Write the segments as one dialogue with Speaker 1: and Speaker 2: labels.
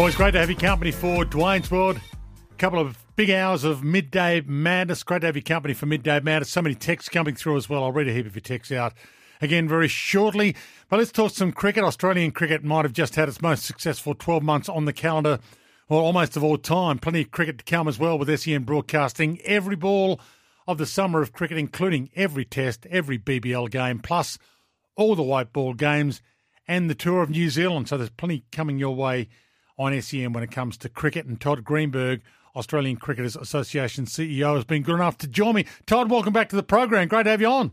Speaker 1: Always great to have your company for Dwayne's World. A couple of big hours of midday madness. Great to have your company for midday madness. So many texts coming through as well. I'll read a heap of your texts out again very shortly. But let's talk some cricket. Australian cricket might have just had its most successful 12 months on the calendar, well, almost of all time. Plenty of cricket to come as well with SEN broadcasting every ball of the summer of cricket, including every test, every BBL game, plus all the white ball games and the tour of New Zealand. So there's plenty coming your way on SEN when it comes to cricket. And Todd Greenberg, Australian Cricketers Association CEO, has been good enough to join me. Todd, welcome back to the program. Great to have you on.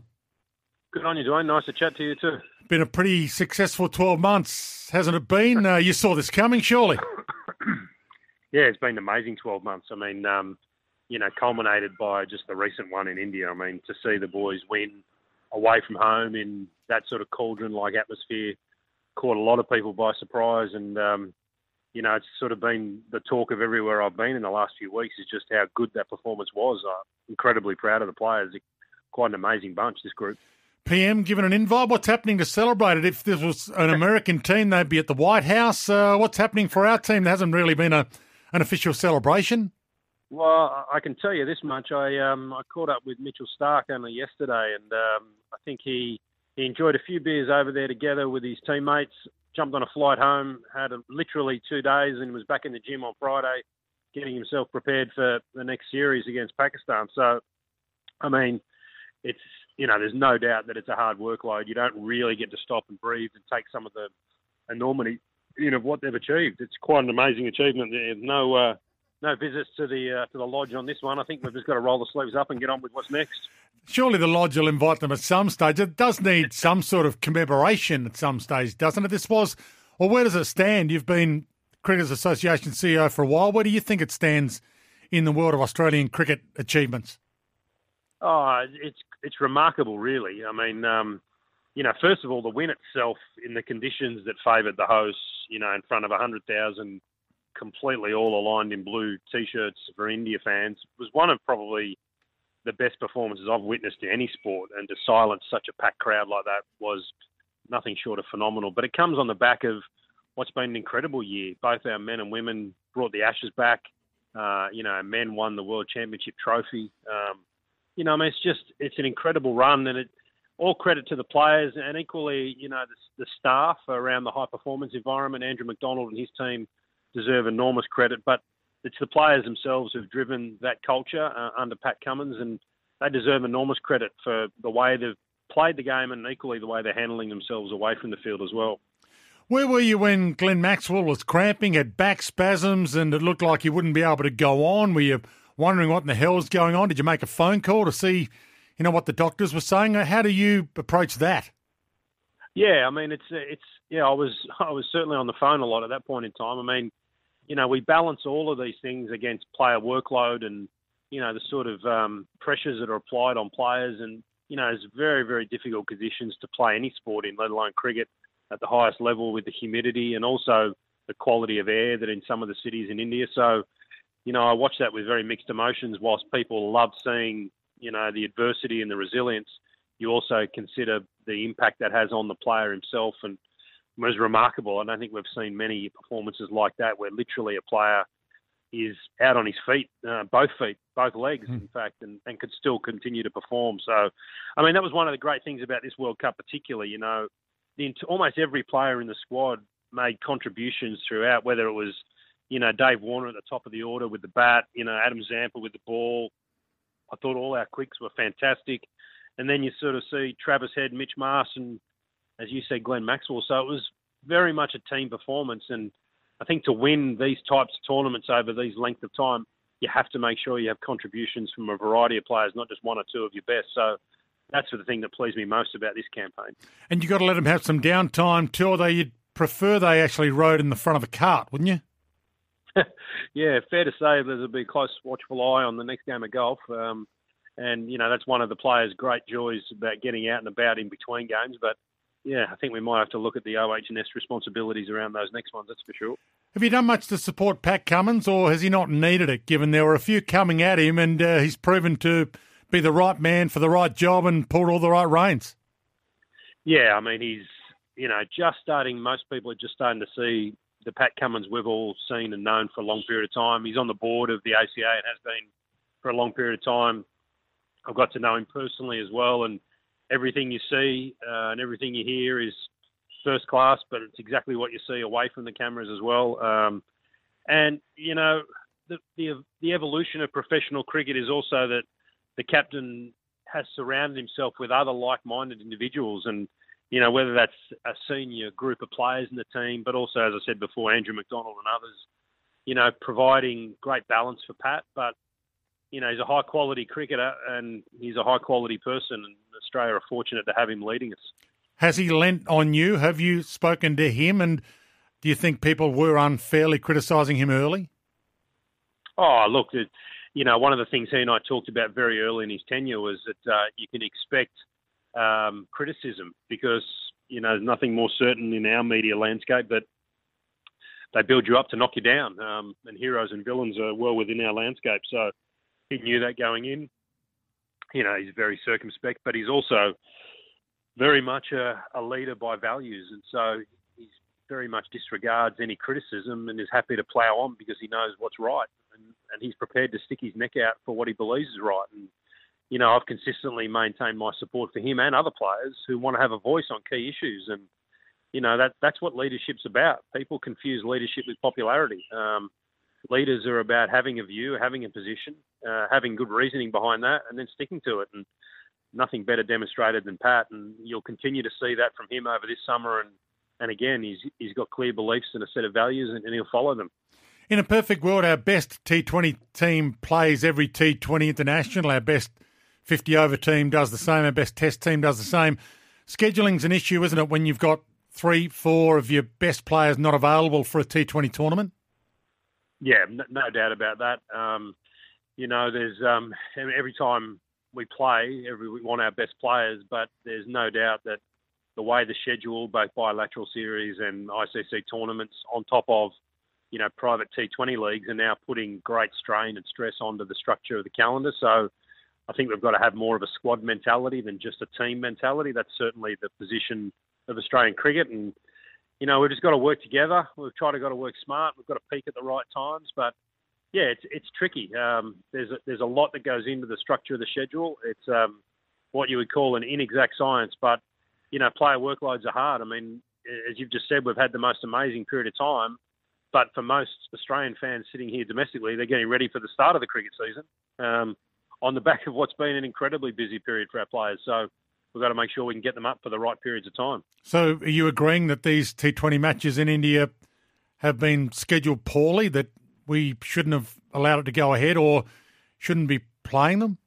Speaker 2: Good on you, Dwayne. Nice to chat to you too.
Speaker 1: Been a pretty successful 12 months, hasn't it been? Uh, you saw this coming, surely.
Speaker 2: yeah, it's been amazing 12 months. I mean, um, you know, culminated by just the recent one in India. I mean, to see the boys win away from home in that sort of cauldron-like atmosphere caught a lot of people by surprise. And um, you know, it's sort of been the talk of everywhere I've been in the last few weeks is just how good that performance was. I'm incredibly proud of the players. Quite an amazing bunch, this group.
Speaker 1: PM given an invite. What's happening to celebrate it? If this was an American team, they'd be at the White House. Uh, what's happening for our team? There hasn't really been a an official celebration.
Speaker 2: Well, I can tell you this much. I um, I caught up with Mitchell Starc only yesterday, and um, I think he he enjoyed a few beers over there together with his teammates jumped on a flight home, had a, literally two days, and was back in the gym on Friday, getting himself prepared for the next series against Pakistan. So, I mean, it's you know, there's no doubt that it's a hard workload. You don't really get to stop and breathe and take some of the enormity you know, of what they've achieved. It's quite an amazing achievement. There's no uh, no visits to the uh, to the lodge on this one. I think we've just got to roll the sleeves up and get on with what's next
Speaker 1: surely the lodge will invite them at some stage. It does need some sort of commemoration at some stage, doesn't it? This was, well, where does it stand? You've been Cricketers Association CEO for a while. Where do you think it stands in the world of Australian cricket achievements?
Speaker 2: Oh, it's it's remarkable, really. I mean, um, you know, first of all, the win itself in the conditions that favoured the hosts, you know, in front of 100,000 completely all aligned in blue t-shirts for India fans was one of probably the best performances I've witnessed in any sport, and to silence such a packed crowd like that was nothing short of phenomenal. But it comes on the back of what's been an incredible year. Both our men and women brought the Ashes back. Uh, you know, men won the World Championship trophy. Um, you know, I mean, it's just it's an incredible run, and it all credit to the players and equally, you know, the, the staff around the high performance environment. Andrew McDonald and his team deserve enormous credit, but it's the players themselves who've driven that culture uh, under Pat Cummins, and they deserve enormous credit for the way they've played the game and equally the way they're handling themselves away from the field as well.
Speaker 1: Where were you when Glenn Maxwell was cramping, had back spasms, and it looked like he wouldn't be able to go on? Were you wondering what in the hell was going on? Did you make a phone call to see, you know, what the doctors were saying? How do you approach that?
Speaker 2: Yeah, I mean, it's it's yeah. I was I was certainly on the phone a lot at that point in time. I mean, you know, we balance all of these things against player workload and, you know, the sort of um, pressures that are applied on players. And, you know, it's very, very difficult conditions to play any sport in, let alone cricket at the highest level with the humidity and also the quality of air that in some of the cities in India. So, you know, I watch that with very mixed emotions. Whilst people love seeing, you know, the adversity and the resilience, you also consider the impact that has on the player himself and was remarkable. I don't think we've seen many performances like that where literally a player is out on his feet, uh, both feet, both legs, mm. in fact, and, and could still continue to perform. So, I mean, that was one of the great things about this World Cup, particularly. You know, the, almost every player in the squad made contributions throughout, whether it was, you know, Dave Warner at the top of the order with the bat, you know, Adam Zampa with the ball. I thought all our quicks were fantastic. And then you sort of see Travis Head, Mitch Marsh, and as you said, Glenn Maxwell. So it was very much a team performance. And I think to win these types of tournaments over these length of time, you have to make sure you have contributions from a variety of players, not just one or two of your best. So that's the thing that pleased me most about this campaign.
Speaker 1: And you've got to let them have some downtime too, although you'd prefer they actually rode in the front of the cart, wouldn't you?
Speaker 2: yeah, fair to say there's a big close watchful eye on the next game of golf. Um, and, you know, that's one of the players' great joys about getting out and about in between games. But, yeah, I think we might have to look at the OH&S responsibilities around those next ones, that's for sure.
Speaker 1: Have you done much to support Pat Cummins, or has he not needed it, given there were a few coming at him and uh, he's proven to be the right man for the right job and pulled all the right reins?
Speaker 2: Yeah, I mean, he's, you know, just starting, most people are just starting to see the Pat Cummins we've all seen and known for a long period of time. He's on the board of the ACA and has been for a long period of time. I've got to know him personally as well, and everything you see uh, and everything you hear is first class, but it's exactly what you see away from the cameras as well. Um, and you know, the, the the evolution of professional cricket is also that the captain has surrounded himself with other like-minded individuals, and you know whether that's a senior group of players in the team, but also, as I said before, Andrew McDonald and others. You know, providing great balance for Pat, but you know, he's a high quality cricketer and he's a high quality person, and Australia are fortunate to have him leading us.
Speaker 1: Has he lent on you? Have you spoken to him? And do you think people were unfairly criticising him early?
Speaker 2: Oh, look, it, you know, one of the things he and I talked about very early in his tenure was that uh, you can expect um, criticism because, you know, there's nothing more certain in our media landscape that they build you up to knock you down. Um, and heroes and villains are well within our landscape. So, he knew that going in. You know, he's very circumspect, but he's also very much a, a leader by values, and so he very much disregards any criticism and is happy to plough on because he knows what's right, and, and he's prepared to stick his neck out for what he believes is right. And you know, I've consistently maintained my support for him and other players who want to have a voice on key issues, and you know that that's what leadership's about. People confuse leadership with popularity. Um, leaders are about having a view, having a position, uh, having good reasoning behind that, and then sticking to it. And nothing better demonstrated than Pat, and you'll continue to see that from him over this summer. And and again, he's he's got clear beliefs and a set of values, and, and he'll follow them.
Speaker 1: In a perfect world, our best T20 team plays every T20 international. Our best 50 over team does the same. Our best Test team does the same. Scheduling's an issue, isn't it, when you've got three, four of your best players not available for a T20 tournament?
Speaker 2: Yeah, no, doubt about that. Um, you know, there's um, every time we play, every we want our best players, but there's no doubt that the way the schedule, both bilateral series and ICC tournaments, on top of you know private T20 leagues, are now putting great strain and stress onto the structure of the calendar. So I think we've got to have more of a squad mentality than just a team mentality. That's certainly the position of Australian cricket, and you know, we've just got to work together. We've tried to got to work smart. We've got to peak at the right times, but yeah, it's it's tricky. Um, there's a, there's a lot that goes into the structure of the schedule. It's um, what you would call an inexact science, but you know, player workloads are hard. I mean, as you've just said, we've had the most amazing period of time, but for most Australian fans sitting here domestically, they're getting ready for the start of the cricket season um, on the back of what's been an incredibly busy period for our players. So we've got to make sure we can get them up for the right periods of time.
Speaker 1: So, are you agreeing that these T20 matches in India have been scheduled poorly, that we shouldn't have allowed it to go ahead or shouldn't be playing them?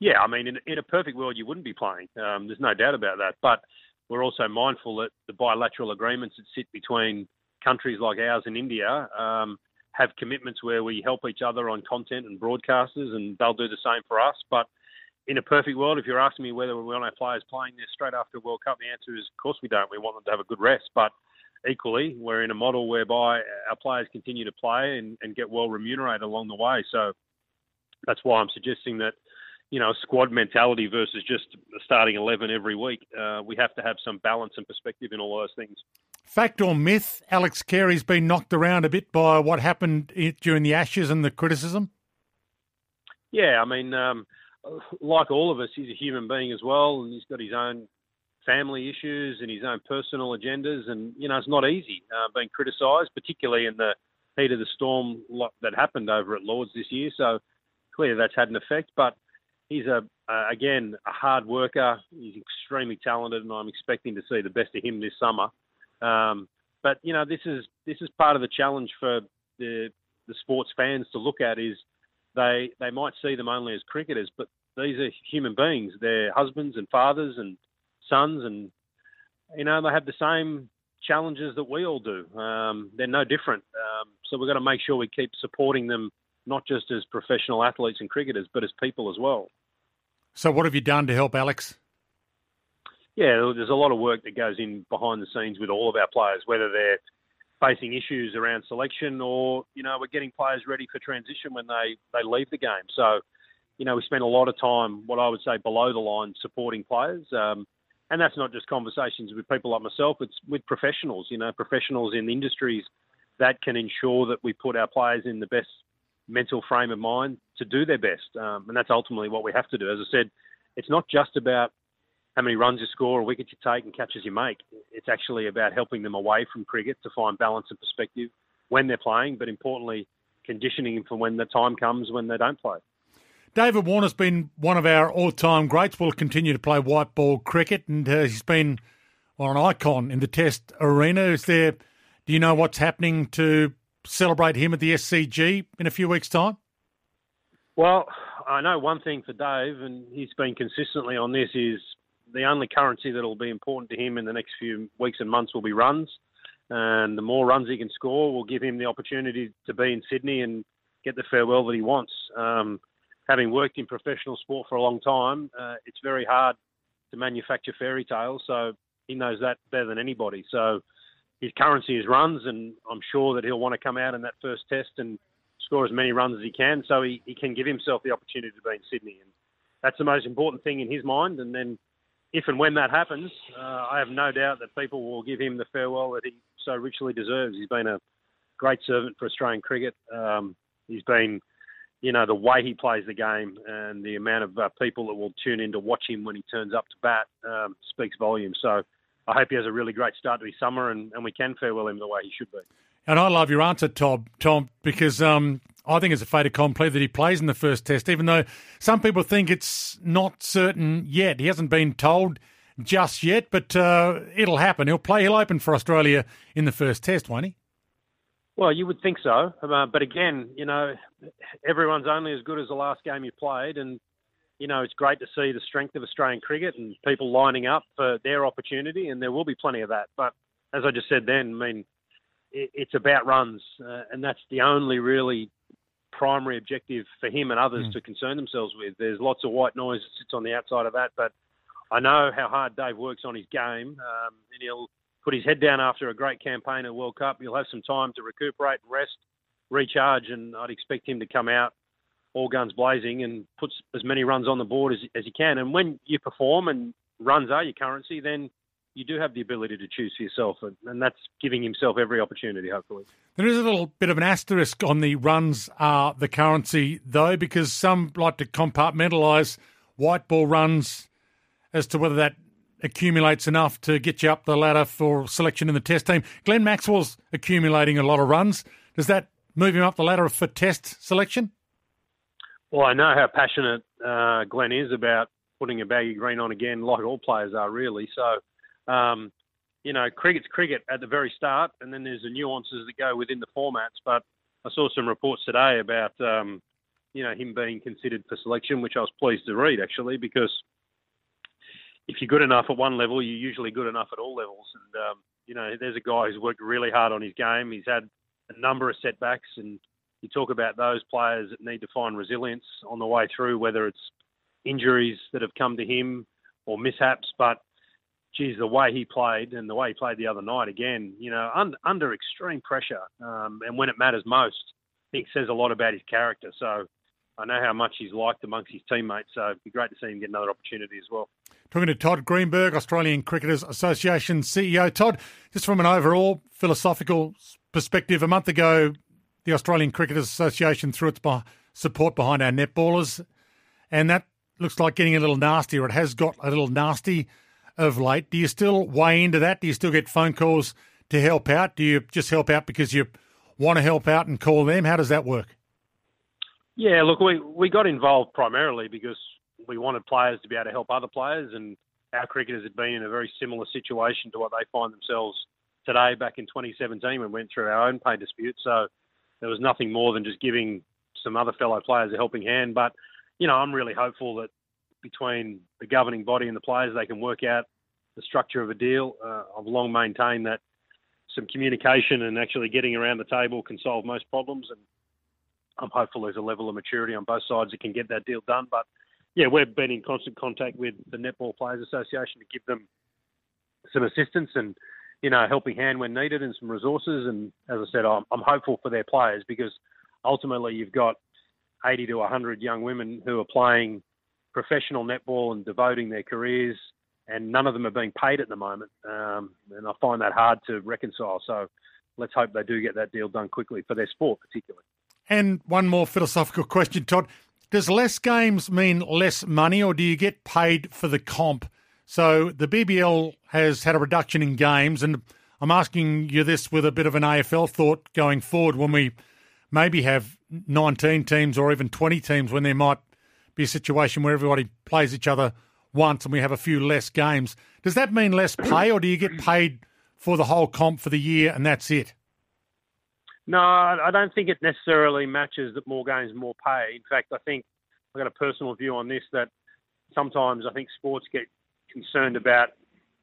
Speaker 2: Yeah, I mean, in, in a perfect world, you wouldn't be playing. Um, there's no doubt about that. But we're also mindful that the bilateral agreements that sit between countries like ours and India um, have commitments where we help each other on content and broadcasters, and they'll do the same for us. But in a perfect world, if you're asking me whether we want our players playing this straight after World Cup, the answer is, of course, we don't. We want them to have a good rest. But equally, we're in a model whereby our players continue to play and, and get well remunerated along the way. So that's why I'm suggesting that, you know, squad mentality versus just starting 11 every week. Uh, we have to have some balance and perspective in all those things.
Speaker 1: Fact or myth, Alex Carey's been knocked around a bit by what happened during the Ashes and the criticism?
Speaker 2: Yeah, I mean, um, like all of us, he's a human being as well, and he's got his own family issues and his own personal agendas, and you know it's not easy uh, being criticised, particularly in the heat of the storm that happened over at Lords this year. So clearly that's had an effect, but he's a uh, again a hard worker. He's extremely talented, and I'm expecting to see the best of him this summer. Um, but you know this is this is part of the challenge for the the sports fans to look at is they they might see them only as cricketers, but these are human beings. They're husbands and fathers and sons, and you know they have the same challenges that we all do. Um, they're no different. Um, so we've got to make sure we keep supporting them, not just as professional athletes and cricketers, but as people as well.
Speaker 1: So what have you done to help Alex?
Speaker 2: Yeah, there's a lot of work that goes in behind the scenes with all of our players, whether they're facing issues around selection or, you know, we're getting players ready for transition when they, they leave the game. So, you know, we spend a lot of time, what I would say, below the line supporting players. Um, and that's not just conversations with people like myself, it's with professionals, you know, professionals in industries that can ensure that we put our players in the best mental frame of mind to do their best. Um, and that's ultimately what we have to do. As I said, it's not just about how many runs you score or wickets you take and catches you make. It's actually about helping them away from cricket to find balance and perspective when they're playing, but importantly, conditioning them for when the time comes when they don't play.
Speaker 1: David Warner's been one of our all-time greats. Will continue to play white ball cricket, and uh, he's been well, an icon in the Test arena. Is there? Do you know what's happening to celebrate him at the SCG in a few weeks' time?
Speaker 2: Well, I know one thing for Dave, and he's been consistently on this: is the only currency that will be important to him in the next few weeks and months will be runs, and the more runs he can score will give him the opportunity to be in Sydney and get the farewell that he wants. Um, having worked in professional sport for a long time, uh, it's very hard to manufacture fairy tales. So he knows that better than anybody. So his currency is runs, and I'm sure that he'll want to come out in that first test and score as many runs as he can, so he, he can give himself the opportunity to be in Sydney. And that's the most important thing in his mind. And then, if and when that happens, uh, I have no doubt that people will give him the farewell that he so richly deserves. He's been a great servant for Australian cricket. Um, he's been you know, the way he plays the game and the amount of uh, people that will tune in to watch him when he turns up to bat um, speaks volumes. So I hope he has a really great start to his summer and, and we can farewell him the way he should be.
Speaker 1: And I love your answer, Tom, Tom because um, I think it's a fait accompli that he plays in the first test, even though some people think it's not certain yet. He hasn't been told just yet, but uh, it'll happen. He'll play. He'll open for Australia in the first test, won't he?
Speaker 2: Well, you would think so, uh, but again, you know, everyone's only as good as the last game you played, and you know it's great to see the strength of Australian cricket and people lining up for their opportunity, and there will be plenty of that. But as I just said then, I mean, it's about runs, uh, and that's the only really primary objective for him and others mm. to concern themselves with. There's lots of white noise that sits on the outside of that, but I know how hard Dave works on his game, um, and he'll put his head down after a great campaign at World Cup. He'll have some time to recuperate and rest, recharge, and I'd expect him to come out all guns blazing and put as many runs on the board as, as he can. And when you perform and runs are your currency, then you do have the ability to choose for yourself, and, and that's giving himself every opportunity, hopefully.
Speaker 1: There is a little bit of an asterisk on the runs are the currency, though, because some like to compartmentalise white ball runs as to whether that accumulates enough to get you up the ladder for selection in the test team. Glenn Maxwell's accumulating a lot of runs. Does that move him up the ladder for test selection?
Speaker 2: Well, I know how passionate uh, Glenn is about putting a baggy green on again, like all players are really. So, um, you know, cricket's cricket at the very start, and then there's the nuances that go within the formats. But I saw some reports today about, um, you know, him being considered for selection, which I was pleased to read actually, because if you're good enough at one level, you're usually good enough at all levels. And um, you know, there's a guy who's worked really hard on his game. He's had a number of setbacks, and you talk about those players that need to find resilience on the way through, whether it's injuries that have come to him or mishaps. But geez, the way he played and the way he played the other night again, you know, un- under extreme pressure, um, and when it matters most, I think says a lot about his character. So I know how much he's liked amongst his teammates, so it'd be great to see him get another opportunity as well.
Speaker 1: Talking to Todd Greenberg, Australian Cricketers Association CEO. Todd, just from an overall philosophical perspective, a month ago, the Australian Cricketers Association threw its support behind our netballers, and that looks like getting a little nastier. it has got a little nasty. Of late. Do you still weigh into that? Do you still get phone calls to help out? Do you just help out because you want to help out and call them? How does that work?
Speaker 2: Yeah, look, we, we got involved primarily because we wanted players to be able to help other players, and our cricketers had been in a very similar situation to what they find themselves today back in 2017 when we went through our own pay dispute. So there was nothing more than just giving some other fellow players a helping hand. But, you know, I'm really hopeful that between the governing body and the players, they can work out the structure of a deal. Uh, I've long maintained that some communication and actually getting around the table can solve most problems. And I'm hopeful there's a level of maturity on both sides that can get that deal done. But yeah, we've been in constant contact with the Netball Players Association to give them some assistance and you know a helping hand when needed and some resources. And as I said, I'm, I'm hopeful for their players because ultimately you've got 80 to 100 young women who are playing professional netball and devoting their careers, and none of them are being paid at the moment. Um, and I find that hard to reconcile. So let's hope they do get that deal done quickly for their sport, particularly.
Speaker 1: And one more philosophical question, Todd. Does less games mean less money, or do you get paid for the comp? So the BBL has had a reduction in games, and I'm asking you this with a bit of an AFL thought going forward when we maybe have 19 teams or even 20 teams when there might be a situation where everybody plays each other once and we have a few less games. Does that mean less pay, or do you get paid for the whole comp for the year and that's it?
Speaker 2: No, I don't think it necessarily matches that more games, more pay. In fact, I think I've got a personal view on this that sometimes I think sports get concerned about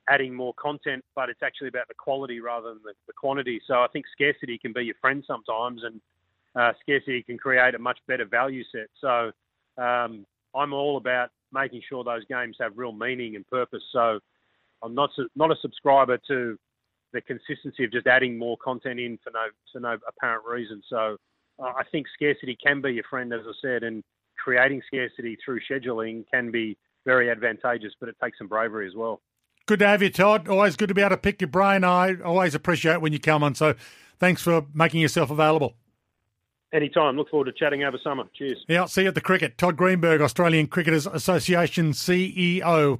Speaker 2: adding more content, but it's actually about the quality rather than the, the quantity. So I think scarcity can be your friend sometimes, and uh, scarcity can create a much better value set. So um, I'm all about making sure those games have real meaning and purpose. So I'm not not a subscriber to the consistency of just adding more content in for no for no apparent reason. So uh, I think scarcity can be your friend, as I said, and creating scarcity through scheduling can be very advantageous, but it takes some bravery as well.
Speaker 1: Good to have you, Todd. Always good to be able to pick your brain. I always appreciate when you come on. So thanks for making yourself available.
Speaker 2: Anytime. Look forward to chatting over summer. Cheers.
Speaker 1: Yeah, I'll see you at the cricket. Todd Greenberg, Australian Cricketers Association CEO.